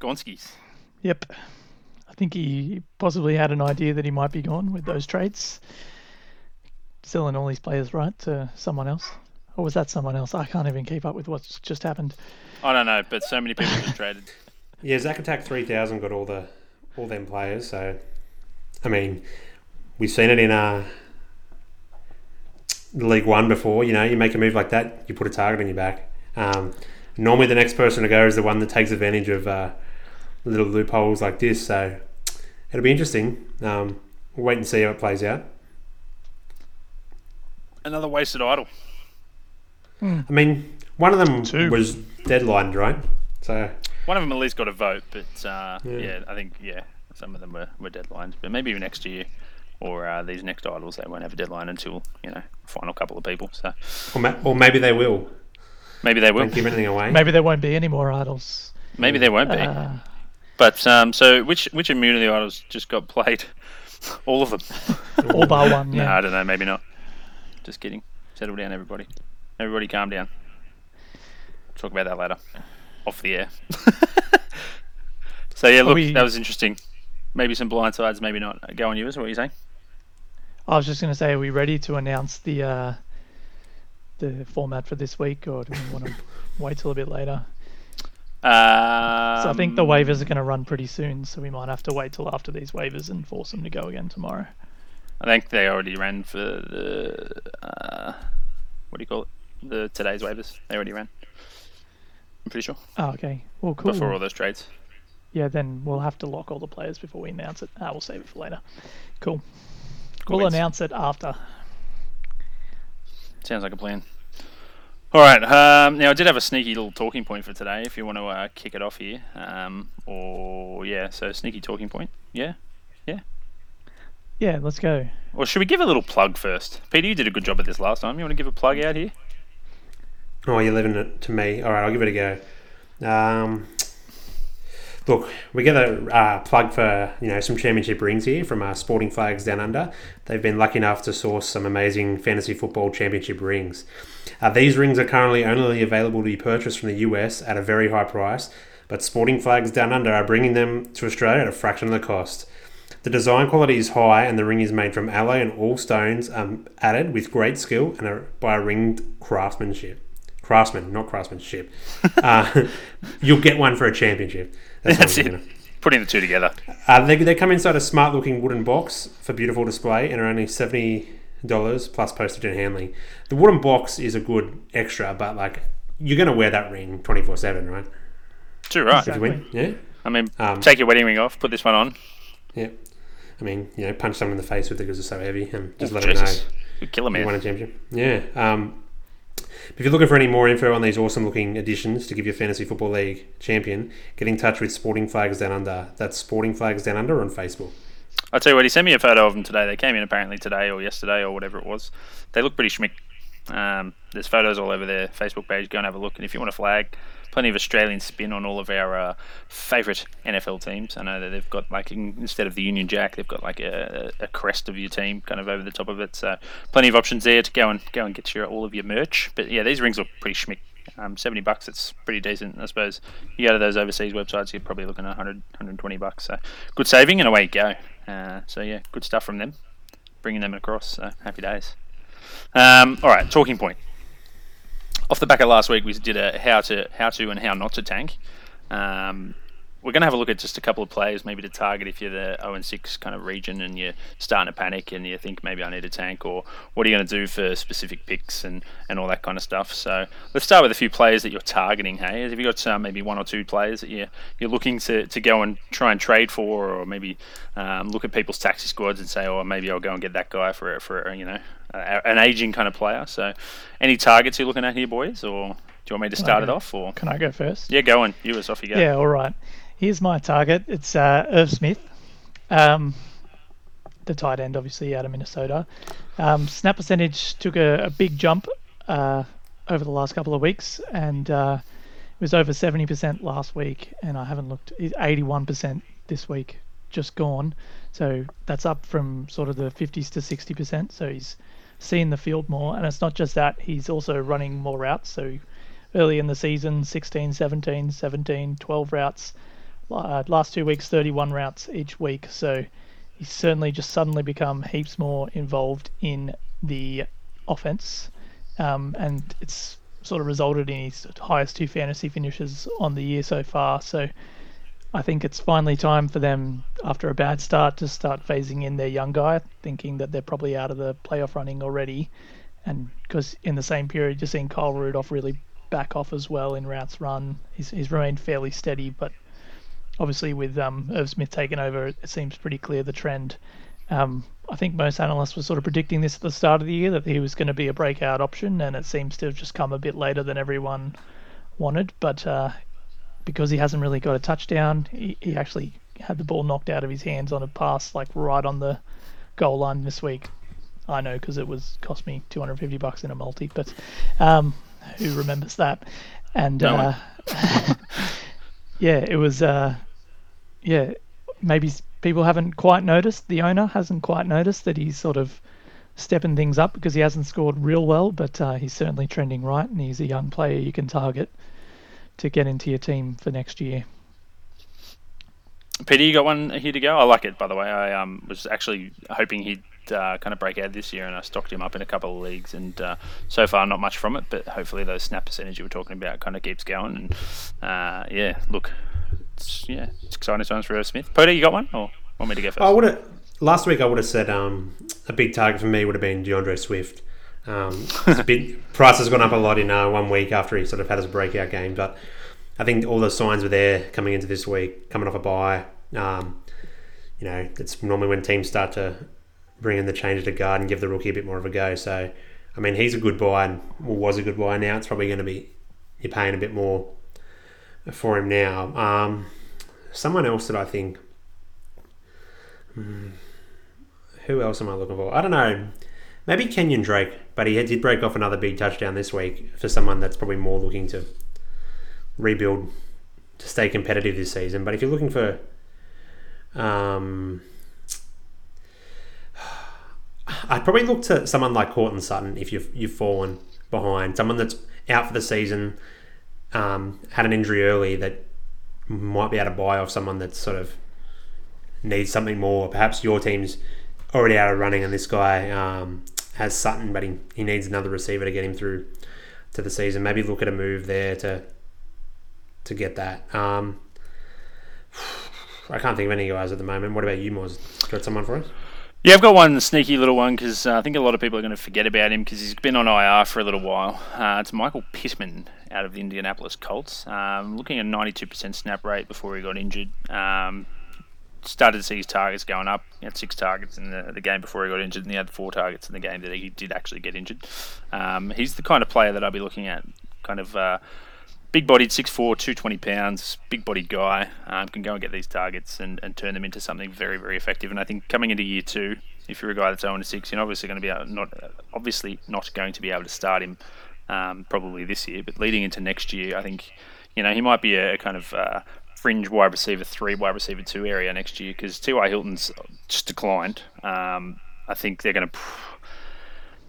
Gonskis. Yep. I think he possibly had an idea that he might be gone with those trades. Selling all these players right to someone else. Or was that someone else? I can't even keep up with what's just happened. I don't know, but so many people just traded. Yeah, Zack Attack 3000 got all the all them players. So, I mean, we've seen it in uh, League One before. You know, you make a move like that, you put a target on your back. Um, normally, the next person to go is the one that takes advantage of uh, little loopholes like this. So, it'll be interesting. Um, we'll wait and see how it plays out. Another wasted idol. I mean, one of them Two. was deadlined, right? So, One of them at least got a vote, but uh, Yeah. yeah. I think yeah, some of them were, were deadlines. But maybe next year or uh, these next idols, they won't have a deadline until you know a final couple of people. So or, ma- or maybe they will. maybe they will. Don't give anything away. Maybe there won't be any more idols. Maybe there won't be. Uh, But um, so which which immunity idols just got played? All of them. all bar one, No, yeah. I don't know. Maybe not. Just kidding. Settle down, everybody. Everybody, calm down. Talk about that later, off the air. so yeah, look, we- that was interesting. Maybe some blindsides, maybe not. Go on, you. What are you saying? I was just going to say, are we ready to announce the uh, the format for this week, or do we want to wait till a bit later? Um, So I think the waivers are going to run pretty soon, so we might have to wait till after these waivers and force them to go again tomorrow. I think they already ran for the uh, what do you call it? The today's waivers. They already ran. I'm pretty sure Oh, okay. Well, cool. before all those trades. Yeah, then we'll have to lock all the players before we announce it. Ah, we'll save it for later. Cool. Cool we'll beans. announce it after. Sounds like a plan. All right. Um, now I did have a sneaky little talking point for today. If you want to uh, kick it off here, um, or yeah, so sneaky talking point. Yeah, yeah. Yeah, let's go. Or should we give a little plug first? Peter, you did a good job at this last time. You want to give a plug out here? Oh, you're leaving it to me. All right, I'll give it a go. Um, look, we get a uh, plug for you know some championship rings here from uh, Sporting Flags Down Under. They've been lucky enough to source some amazing fantasy football championship rings. Uh, these rings are currently only available to be purchased from the US at a very high price, but Sporting Flags Down Under are bringing them to Australia at a fraction of the cost. The design quality is high, and the ring is made from alloy and all stones um, added with great skill and a, by a ringed craftsmanship. Craftsman, not craftsmanship. uh, you'll get one for a championship. That's what it. gonna- Putting the two together. Uh, they, they come inside a smart looking wooden box for beautiful display and are only $70 plus postage and handling. The wooden box is a good extra, but like you're going to wear that ring 24 7, right? Too right. If you win, yeah? I mean, Um, take your wedding ring off, put this one on. Yeah. I mean, you know, punch someone in the face with it because it's so heavy and just Oh, let them know. Kill Good killer You won man. a championship. Yeah. Um, if you're looking for any more info on these awesome looking additions to give your fantasy football league champion, get in touch with Sporting Flags Down Under. That's Sporting Flags Down Under on Facebook. I'll tell you what, he sent me a photo of them today. They came in apparently today or yesterday or whatever it was. They look pretty schmick. Um, there's photos all over their Facebook page. Go and have a look. And if you want to flag, plenty of Australian spin on all of our uh, favourite NFL teams. I know that they've got like instead of the Union Jack, they've got like a, a, crest of your team kind of over the top of it. So plenty of options there to go and go and get your all of your merch. But yeah, these rings look pretty schmick. Um, 70 bucks, it's pretty decent, I suppose. You go to those overseas websites, you're probably looking at 100, 120 bucks. So good saving, and away you go. Uh, so yeah, good stuff from them, bringing them across. So happy days. Um, all right, talking point. Off the back of last week, we did a how to how to and how not to tank. Um, we're going to have a look at just a couple of players, maybe to target if you're the 0 and 6 kind of region and you're starting to panic and you think maybe I need a tank, or what are you going to do for specific picks and, and all that kind of stuff. So let's start with a few players that you're targeting. Hey, have you got uh, maybe one or two players that you're, you're looking to, to go and try and trade for, or maybe um, look at people's taxi squads and say, oh, maybe I'll go and get that guy for for you know an aging kind of player. So any targets you're looking at here, boys, or do you want me to start it off? Or can I go first? Yeah, go on. You as off you go. Yeah, all right. Here's my target. It's uh, Irv Smith, um, the tight end, obviously out of Minnesota. Um, snap percentage took a, a big jump uh, over the last couple of weeks, and uh, it was over 70% last week, and I haven't looked. 81% this week, just gone. So that's up from sort of the 50s to 60%. So he's seen the field more, and it's not just that. He's also running more routes. So early in the season, 16, 17, 17, 12 routes uh, last two weeks, 31 routes each week. So he's certainly just suddenly become heaps more involved in the offense, um, and it's sort of resulted in his highest two fantasy finishes on the year so far. So I think it's finally time for them, after a bad start, to start phasing in their young guy, thinking that they're probably out of the playoff running already. And because in the same period, you're seeing Kyle Rudolph really back off as well in routes run. He's, he's remained fairly steady, but obviously with um, Irv Smith taking over, it seems pretty clear the trend. Um, I think most analysts were sort of predicting this at the start of the year that he was going to be a breakout option, and it seems to have just come a bit later than everyone wanted. But uh, because he hasn't really got a touchdown, he, he actually had the ball knocked out of his hands on a pass like right on the goal line this week. I know because it was cost me 250 bucks in a multi, but um, who remembers that? And no uh, yeah, it was. Uh, yeah, maybe people haven't quite noticed. The owner hasn't quite noticed that he's sort of stepping things up because he hasn't scored real well, but uh, he's certainly trending right, and he's a young player you can target to get into your team for next year. Peter, you got one here to go. I like it, by the way. I um, was actually hoping he'd uh, kind of break out this year, and I stocked him up in a couple of leagues, and uh, so far not much from it. But hopefully, those snap percentage you were talking about kind of keeps going. And uh, yeah, look, it's, yeah, it's exciting times for Irv Smith. Peter, you got one, or want me to go first? I would have last week. I would have said um, a big target for me would have been D'Andre Swift. Um, price has gone up a lot in uh, one week after he sort of had his breakout game, but I think all the signs were there coming into this week, coming off a bye. Um, you know, it's normally when teams start to bring in the change to guard and give the rookie a bit more of a go. So, I mean, he's a good buy and was a good buy. Now it's probably going to be you're paying a bit more for him now. Um, someone else that I think. Hmm, who else am I looking for? I don't know. Maybe Kenyon Drake, but he did break off another big touchdown this week for someone that's probably more looking to rebuild to stay competitive this season. But if you're looking for um, I'd probably look to someone like Courtland Sutton if you've you've fallen behind. Someone that's out for the season, um, had an injury early that might be able to buy off someone that sort of needs something more. Perhaps your team's already out of running, and this guy um, has Sutton, but he, he needs another receiver to get him through to the season. Maybe look at a move there to to get that. Um, I can't think of any guys at the moment. What about you, Moz? Got someone for us? Yeah, I've got one sneaky little one because uh, I think a lot of people are going to forget about him because he's been on IR for a little while. Uh, it's Michael Pittman out of the Indianapolis Colts. Um, looking at 92% snap rate before he got injured. Um, started to see his targets going up. He had six targets in the, the, game before he got injured, and he had four targets in the game that he did actually get injured. Um, he's the kind of player that I'd be looking at, kind of. Uh, big bodied, 6'4", 220 pounds, big bodied guy, um, can go and get these targets and, and turn them into something very, very effective. And I think coming into year two, if you're a guy that's 0 6, you're obviously going to be able, not obviously not going to be able to start him um, probably this year, but leading into next year, I think you know he might be a, a kind of uh, fringe wide receiver three, wide receiver two area next year because T.Y. Hilton's just declined. Um, I think they're going to.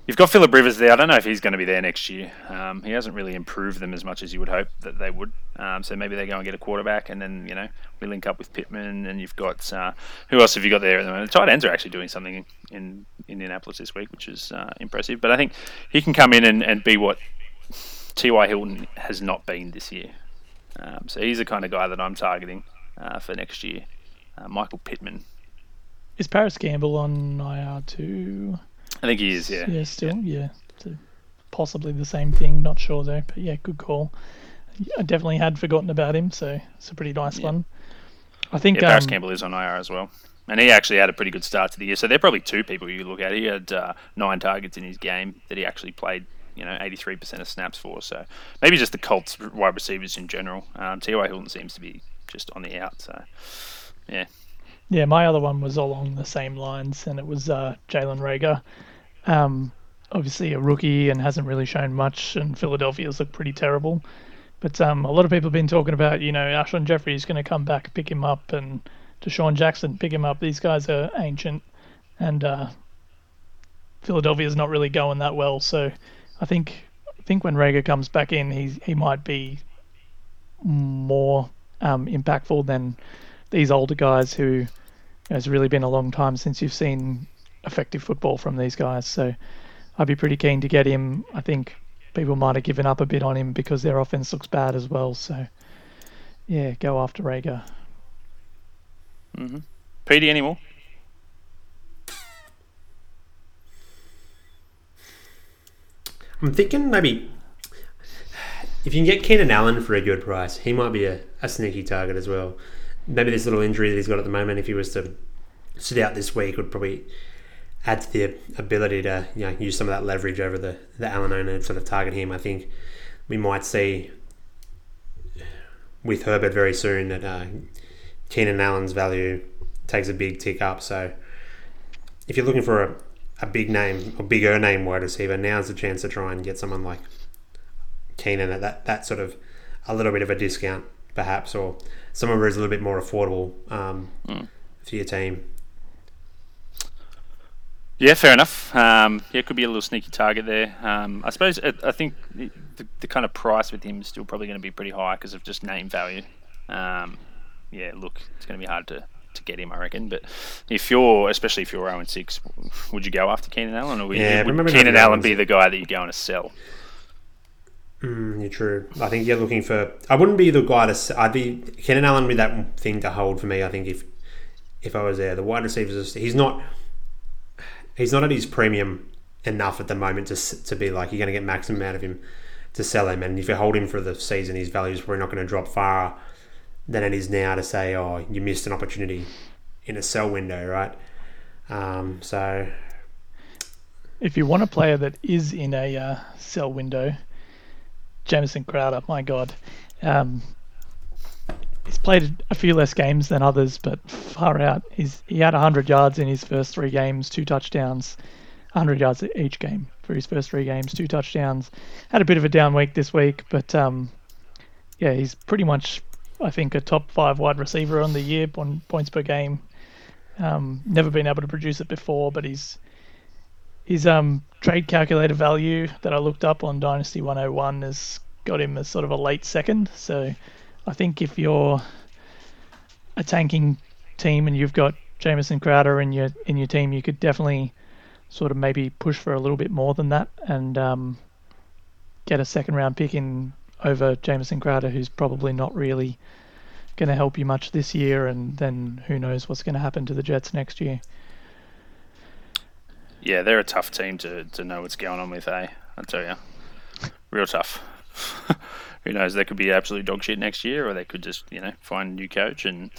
You've got Philip Rivers there. I don't know if he's going to be there next year. Um, he hasn't really improved them as much as you would hope that they would. Um, so maybe they go and get a quarterback, and then you know we link up with Pittman, and you've got uh, who else have you got there at the moment? The tight ends are actually doing something in Indianapolis this week, which is uh, impressive. But I think he can come in and, and be what T.Y. Hilton has not been this year. Um, so he's the kind of guy that I'm targeting uh, for next year. Uh, Michael Pittman. Is Parris Campbell on IR too? I think he is, yeah. Yeah, still, yeah. yeah. So possibly the same thing. Not sure though. But yeah, good call. I definitely had forgotten about him, so it's a pretty nice yeah. one. I think yeah, Parris um, Campbell is on IR as well, and he actually had a pretty good start to the year. So they're probably two people you look at. He had uh, nine targets in his game that he actually played. You know, 83% of snaps for. So maybe just the Colts wide receivers in general. Um, T.Y. Hilton seems to be just on the out. So yeah. Yeah, my other one was along the same lines, and it was uh, Jalen Reagor. Um, obviously a rookie and hasn't really shown much, and Philadelphia's looked pretty terrible. But um, a lot of people have been talking about, you know, Alshon Jeffery is going to come back, pick him up, and DeSean Jackson pick him up. These guys are ancient, and uh, Philadelphia's not really going that well. So I think I think when Reagor comes back in, he he might be more um, impactful than these older guys who it's really been a long time since you've seen effective football from these guys. So I'd be pretty keen to get him. I think people might have given up a bit on him because their offense looks bad as well. So yeah, go after Reagor. Mm-hmm. Petey, anymore? I'm thinking maybe if you can get Keenan Allen for a good price, he might be a, a sneaky target as well. Maybe this little injury that he's got at the moment, if he was to sit out this week, would probably add to the ability to you know use some of that leverage over the the Allen owner and sort of target him. I think we might see with Herbert very soon that uh, Keenan Allen's value takes a big tick up. So if you're looking for a, a big name or bigger name wide receiver, now's the chance to try and get someone like Keenan at that, that sort of a little bit of a discount, perhaps, or someone who's a little bit more affordable um, mm. for your team. Yeah, fair enough. Um, yeah, it could be a little sneaky target there. Um, I suppose it, I think the, the, kind of price with him is still probably going to be pretty high because of just name value. Um, yeah, look, it's going to be hard to, to get him, I reckon. But if you're, especially if you're 0 and 6, would you go after Keenan Allen, or would, yeah, would Keenan Allen be the guy that you're going to sell? Mm, you're true. I think you're looking for. I wouldn't be the guy to. I'd be Keenan Allen with that thing to hold for me. I think if if I was there, the wide receivers. He's not he's not at his premium enough at the moment to to be like you're going to get maximum out of him to sell him. And if you hold him for the season, his value is probably not going to drop far than it is now to say, oh, you missed an opportunity in a sell window, right? Um, so, if you want a player that is in a uh, sell window, Jamison Crowder, my God, um, he's played a few less games than others, but far out. He's he had 100 yards in his first three games, two touchdowns, 100 yards each game for his first three games, two touchdowns. Had a bit of a down week this week, but um, yeah, he's pretty much I think a top five wide receiver on the year on points per game. Um, never been able to produce it before, but he's his um, trade calculator value that I looked up on Dynasty 101 has got him as sort of a late second. So I think if you're a tanking team and you've got Jamison Crowder in your in your team, you could definitely sort of maybe push for a little bit more than that and um, get a second round pick in over Jamison Crowder, who's probably not really going to help you much this year, and then who knows what's going to happen to the Jets next year. Yeah, they're a tough team to, to know what's going on with, eh? I tell you, real tough. who knows? They could be absolute dog shit next year, or they could just you know find a new coach and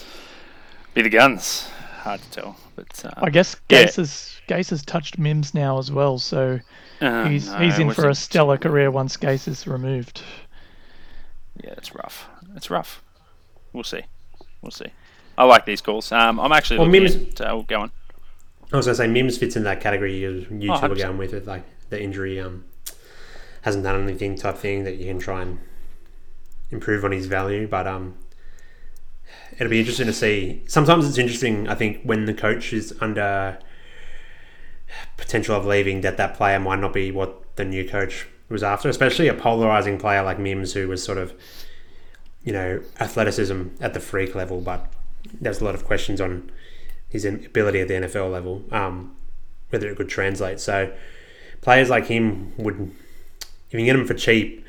be the guns. Hard to tell, but uh, I guess Gase yeah. has Gase has touched Mims now as well, so uh, he's no, he's in for a stellar career once Gase is removed. Yeah, it's rough. It's rough. We'll see. We'll see. I like these calls. Um, I'm actually Well, Mims- at. Uh, go on. I was going to say Mims fits in that category you, you Oh, two were 100%. going with it, like the injury um, hasn't done anything type thing that you can try and improve on his value. But um, it'll be interesting to see. Sometimes it's interesting, I think, when the coach is under potential of leaving, that that player might not be what the new coach was after, especially a polarizing player like Mims, who was sort of, you know, athleticism at the freak level, but there's a lot of questions on his ability at the NFL level, um, whether it could translate. So players like him would, if you get them for cheap,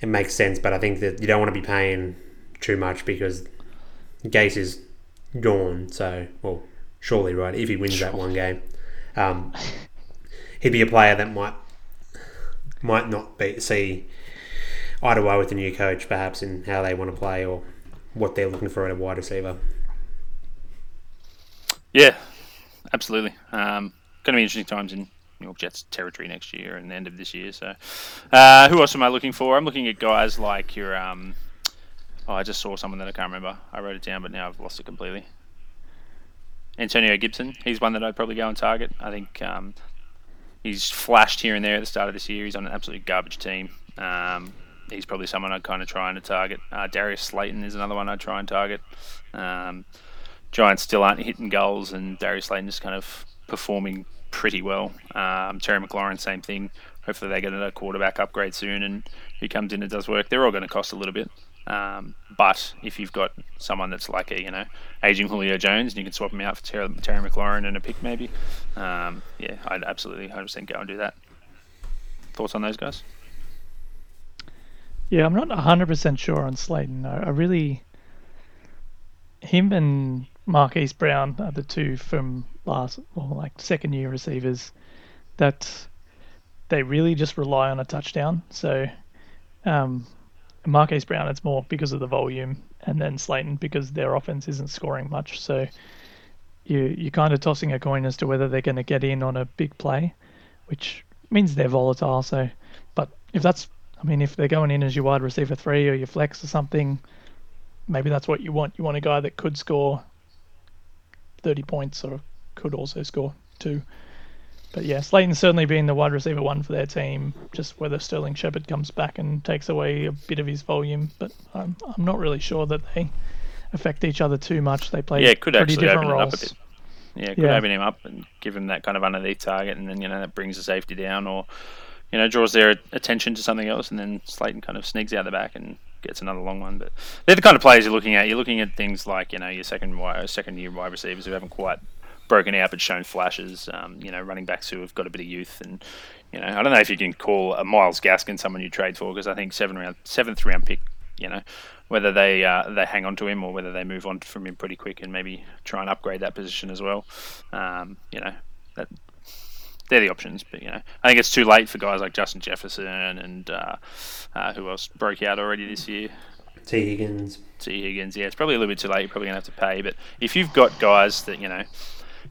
it makes sense. But I think that you don't want to be paying too much because Gase is gone. So well, surely right if he wins that one game, um, he'd be a player that might might not be see eye to eye with the new coach, perhaps in how they want to play or what they're looking for at a wide receiver. Yeah, absolutely. Um, going to be interesting times in New York Jets territory next year and the end of this year. So, uh, who else am I looking for? I'm looking at guys like your. Um, oh, I just saw someone that I can't remember. I wrote it down, but now I've lost it completely. Antonio Gibson. He's one that I'd probably go and target. I think um, he's flashed here and there at the start of this year. He's on an absolute garbage team. Um, he's probably someone I'd kind of try and target. Uh, Darius Slayton is another one I'd try and target. Um, Giants still aren't hitting goals, and Darius Slayton is kind of performing pretty well. Um, Terry McLaurin, same thing. Hopefully, they get a quarterback upgrade soon, and he comes in and does work. They're all going to cost a little bit, um, but if you've got someone that's like a you know aging Julio Jones, and you can swap him out for Terry, Terry McLaurin and a pick maybe, um, yeah, I'd absolutely 100% go and do that. Thoughts on those guys? Yeah, I'm not 100% sure on Slayton. I, really. Him and Marquise Brown are the two from last, or like second year receivers that they really just rely on a touchdown. So, um, Marquise Brown, it's more because of the volume, and then Slayton because their offense isn't scoring much. So, you, you're kind of tossing a coin as to whether they're going to get in on a big play, which means they're volatile. So, but if that's I mean, if they're going in as your wide receiver three or your flex or something, maybe that's what you want. You want a guy that could score 30 points or could also score two. But yeah, Slayton's certainly been the wide receiver one for their team. Just whether Sterling Shepard comes back and takes away a bit of his volume, but I'm I'm not really sure that they affect each other too much. They play Yeah, it could pretty actually different open roles. it up a bit. Yeah, it could Yeah. open him up and give him that kind of underneath target, and then you know that brings the safety down, or you know draws their attention to something else, and then Slayton kind of sneaks out the back and gets another long one. But they're the kind of players you're looking at. You're looking at things like you know your second wide, second year wide receivers who haven't quite broken out but shown flashes. Um, you know, running backs who have got a bit of youth, and you know I don't know if you can call a Myles Gaskin someone you trade for because I think seven round seventh round pick. You know, whether they uh, they hang on to him or whether they move on from him pretty quick and maybe try and upgrade that position as well. Um, you know, that they're the options. But you know, I think it's too late for guys like Justin Jefferson and uh, uh, who else broke out already this year. Tee Higgins. Tee Higgins. Yeah, it's probably a little bit too late. You're probably gonna have to pay. But if you've got guys that you know,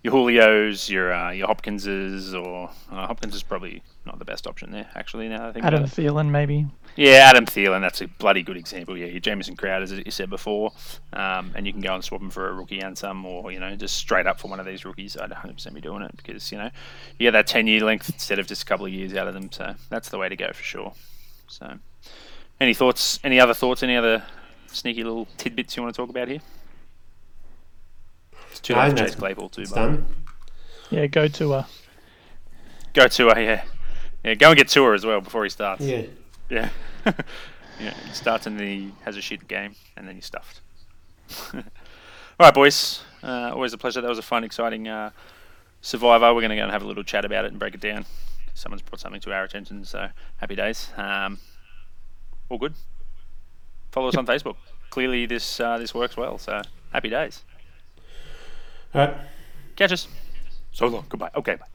your Julio's, your uh, your Hopkinses, or uh, Hopkins is probably not the best option there. Actually, now I think Adam. Thielen maybe. Yeah, Adam Thielen, that's a bloody good example. Yeah, your Jamison Crowder, as you said before, um, and you can go and swap him for a rookie and some, or you know, just straight up for one of these rookies. I'd 100% be doing it because you know, you get that 10 year length instead of just a couple of years out of them. So that's the way to go for sure. So, any thoughts? Any other thoughts? Any other sneaky little tidbits you want to talk about here? It's too No, late Chase Claypool too. It's by done. Yeah, go to a. Go Tua, yeah, yeah. Go and get Tua as well before he starts. Yeah. Yeah. yeah. He starts and then he has a shit game and then you're stuffed. All right, boys. Uh, always a pleasure. That was a fun, exciting uh, Survivor. We're going to go and have a little chat about it and break it down. Someone's brought something to our attention, so happy days. Um, all good. Follow us on Facebook. Clearly, this uh, this works well, so happy days. All right. Catch us. So long. Goodbye. Okay, bye.